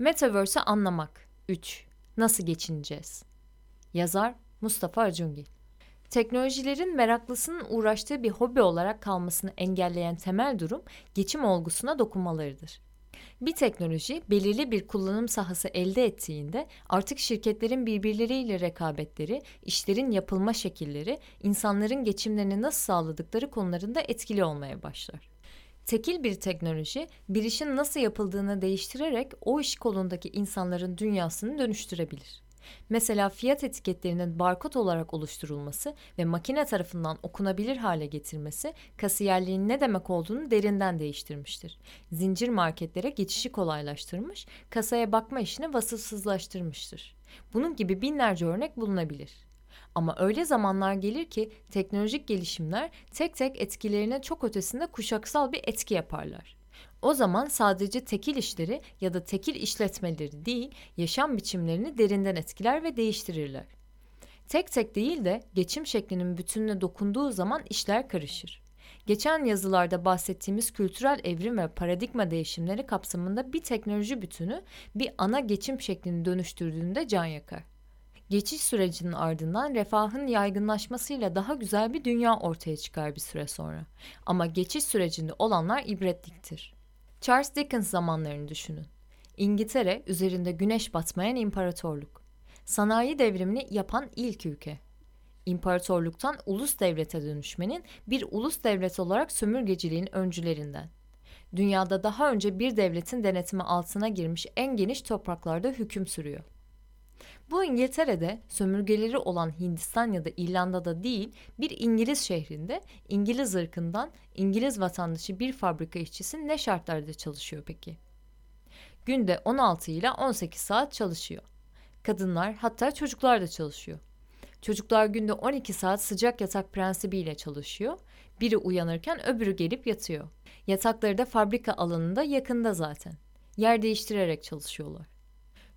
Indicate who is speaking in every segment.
Speaker 1: Metaverse'ı anlamak 3. Nasıl geçineceğiz? Yazar Mustafa Acungil Teknolojilerin meraklısının uğraştığı bir hobi olarak kalmasını engelleyen temel durum geçim olgusuna dokunmalarıdır. Bir teknoloji belirli bir kullanım sahası elde ettiğinde artık şirketlerin birbirleriyle rekabetleri, işlerin yapılma şekilleri, insanların geçimlerini nasıl sağladıkları konularında etkili olmaya başlar. Tekil bir teknoloji bir işin nasıl yapıldığını değiştirerek o iş kolundaki insanların dünyasını dönüştürebilir. Mesela fiyat etiketlerinin barkod olarak oluşturulması ve makine tarafından okunabilir hale getirmesi kasiyerliğin ne demek olduğunu derinden değiştirmiştir. Zincir marketlere geçişi kolaylaştırmış, kasaya bakma işini vasıfsızlaştırmıştır. Bunun gibi binlerce örnek bulunabilir. Ama öyle zamanlar gelir ki teknolojik gelişimler tek tek etkilerine çok ötesinde kuşaksal bir etki yaparlar. O zaman sadece tekil işleri ya da tekil işletmeleri değil, yaşam biçimlerini derinden etkiler ve değiştirirler. Tek tek değil de geçim şeklinin bütününe dokunduğu zaman işler karışır. Geçen yazılarda bahsettiğimiz kültürel evrim ve paradigma değişimleri kapsamında bir teknoloji bütünü bir ana geçim şeklini dönüştürdüğünde can yakar. Geçiş sürecinin ardından refahın yaygınlaşmasıyla daha güzel bir dünya ortaya çıkar bir süre sonra. Ama geçiş sürecinde olanlar ibretliktir. Charles Dickens zamanlarını düşünün. İngiltere üzerinde güneş batmayan imparatorluk. Sanayi devrimini yapan ilk ülke. İmparatorluktan ulus devlete dönüşmenin bir ulus devlet olarak sömürgeciliğin öncülerinden. Dünyada daha önce bir devletin denetimi altına girmiş en geniş topraklarda hüküm sürüyor. Bu İngiltere'de sömürgeleri olan Hindistan ya da İrlanda'da değil bir İngiliz şehrinde İngiliz ırkından İngiliz vatandaşı bir fabrika işçisi ne şartlarda çalışıyor peki? Günde 16 ile 18 saat çalışıyor. Kadınlar hatta çocuklar da çalışıyor. Çocuklar günde 12 saat sıcak yatak prensibiyle çalışıyor. Biri uyanırken öbürü gelip yatıyor. Yatakları da fabrika alanında yakında zaten. Yer değiştirerek çalışıyorlar.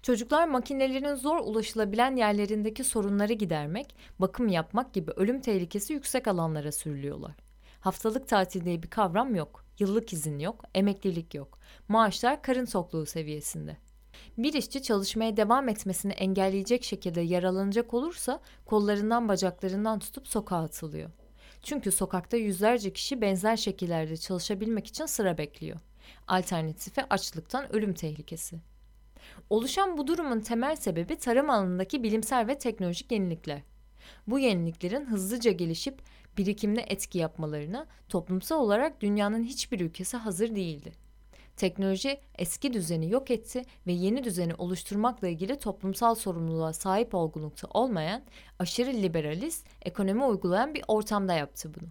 Speaker 1: Çocuklar makinelerin zor ulaşılabilen yerlerindeki sorunları gidermek, bakım yapmak gibi ölüm tehlikesi yüksek alanlara sürülüyorlar. Haftalık tatil diye bir kavram yok. Yıllık izin yok, emeklilik yok. Maaşlar karın tokluğu seviyesinde. Bir işçi çalışmaya devam etmesini engelleyecek şekilde yaralanacak olursa kollarından bacaklarından tutup sokağa atılıyor. Çünkü sokakta yüzlerce kişi benzer şekillerde çalışabilmek için sıra bekliyor. Alternatifi açlıktan ölüm tehlikesi. Oluşan bu durumun temel sebebi tarım alanındaki bilimsel ve teknolojik yenilikler. Bu yeniliklerin hızlıca gelişip birikimine etki yapmalarına toplumsal olarak dünyanın hiçbir ülkesi hazır değildi. Teknoloji eski düzeni yok etti ve yeni düzeni oluşturmakla ilgili toplumsal sorumluluğa sahip olgunlukta olmayan, aşırı liberalist, ekonomi uygulayan bir ortamda yaptı bunu.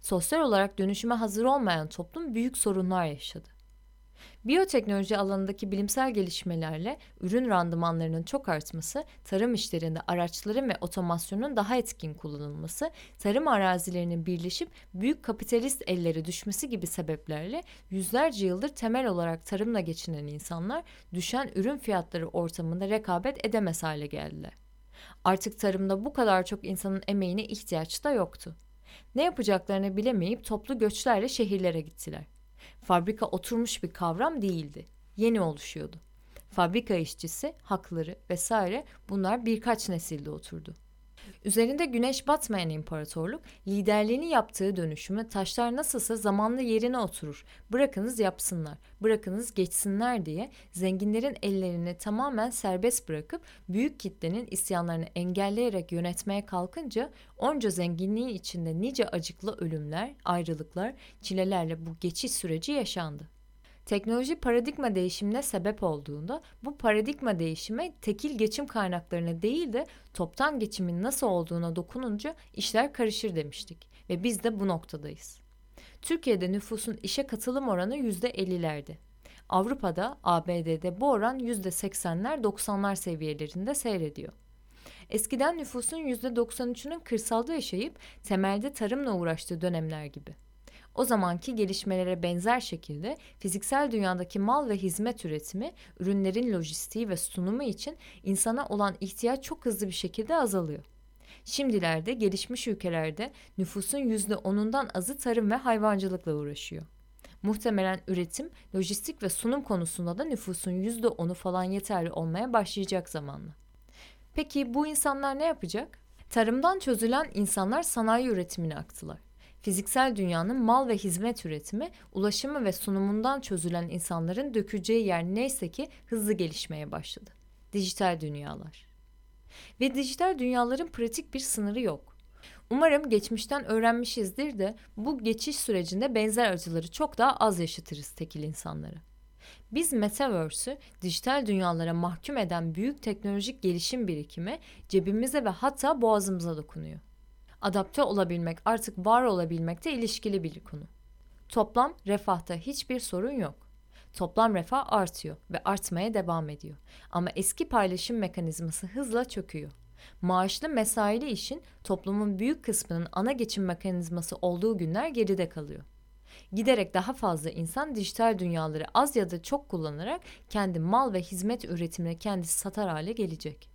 Speaker 1: Sosyal olarak dönüşüme hazır olmayan toplum büyük sorunlar yaşadı. Biyoteknoloji alanındaki bilimsel gelişmelerle ürün randımanlarının çok artması, tarım işlerinde araçların ve otomasyonun daha etkin kullanılması, tarım arazilerinin birleşip büyük kapitalist ellere düşmesi gibi sebeplerle yüzlerce yıldır temel olarak tarımla geçinen insanlar düşen ürün fiyatları ortamında rekabet edemez hale geldiler. Artık tarımda bu kadar çok insanın emeğine ihtiyaç da yoktu. Ne yapacaklarını bilemeyip toplu göçlerle şehirlere gittiler. Fabrika oturmuş bir kavram değildi. Yeni oluşuyordu. Fabrika işçisi, hakları vesaire bunlar birkaç nesilde oturdu. Üzerinde güneş batmayan imparatorluk liderliğini yaptığı dönüşümü taşlar nasılsa zamanla yerine oturur. Bırakınız yapsınlar, bırakınız geçsinler diye zenginlerin ellerini tamamen serbest bırakıp büyük kitlenin isyanlarını engelleyerek yönetmeye kalkınca onca zenginliğin içinde nice acıklı ölümler, ayrılıklar, çilelerle bu geçiş süreci yaşandı. Teknoloji paradigma değişimine sebep olduğunda bu paradigma değişime tekil geçim kaynaklarına değil de toptan geçimin nasıl olduğuna dokununca işler karışır demiştik ve biz de bu noktadayız. Türkiye'de nüfusun işe katılım oranı %50'lerdi. Avrupa'da, ABD'de bu oran %80'ler 90'lar seviyelerinde seyrediyor. Eskiden nüfusun %93'ünün kırsalda yaşayıp temelde tarımla uğraştığı dönemler gibi. O zamanki gelişmelere benzer şekilde fiziksel dünyadaki mal ve hizmet üretimi, ürünlerin lojistiği ve sunumu için insana olan ihtiyaç çok hızlı bir şekilde azalıyor. Şimdilerde gelişmiş ülkelerde nüfusun yüzde onundan azı tarım ve hayvancılıkla uğraşıyor. Muhtemelen üretim, lojistik ve sunum konusunda da nüfusun %10'u falan yeterli olmaya başlayacak zamanla. Peki bu insanlar ne yapacak? Tarımdan çözülen insanlar sanayi üretimine aktılar. Fiziksel dünyanın mal ve hizmet üretimi, ulaşımı ve sunumundan çözülen insanların döküleceği yer neyse ki hızlı gelişmeye başladı. Dijital dünyalar. Ve dijital dünyaların pratik bir sınırı yok. Umarım geçmişten öğrenmişizdir de bu geçiş sürecinde benzer acıları çok daha az yaşatırız tekil insanlara. Biz Metaverse'ü dijital dünyalara mahkum eden büyük teknolojik gelişim birikimi cebimize ve hatta boğazımıza dokunuyor. Adapte olabilmek artık var olabilmekte ilişkili bir konu. Toplam refahta hiçbir sorun yok. Toplam refah artıyor ve artmaya devam ediyor. Ama eski paylaşım mekanizması hızla çöküyor. Maaşlı mesaili işin toplumun büyük kısmının ana geçim mekanizması olduğu günler geride kalıyor. Giderek daha fazla insan dijital dünyaları az ya da çok kullanarak kendi mal ve hizmet üretimini kendisi satar hale gelecek.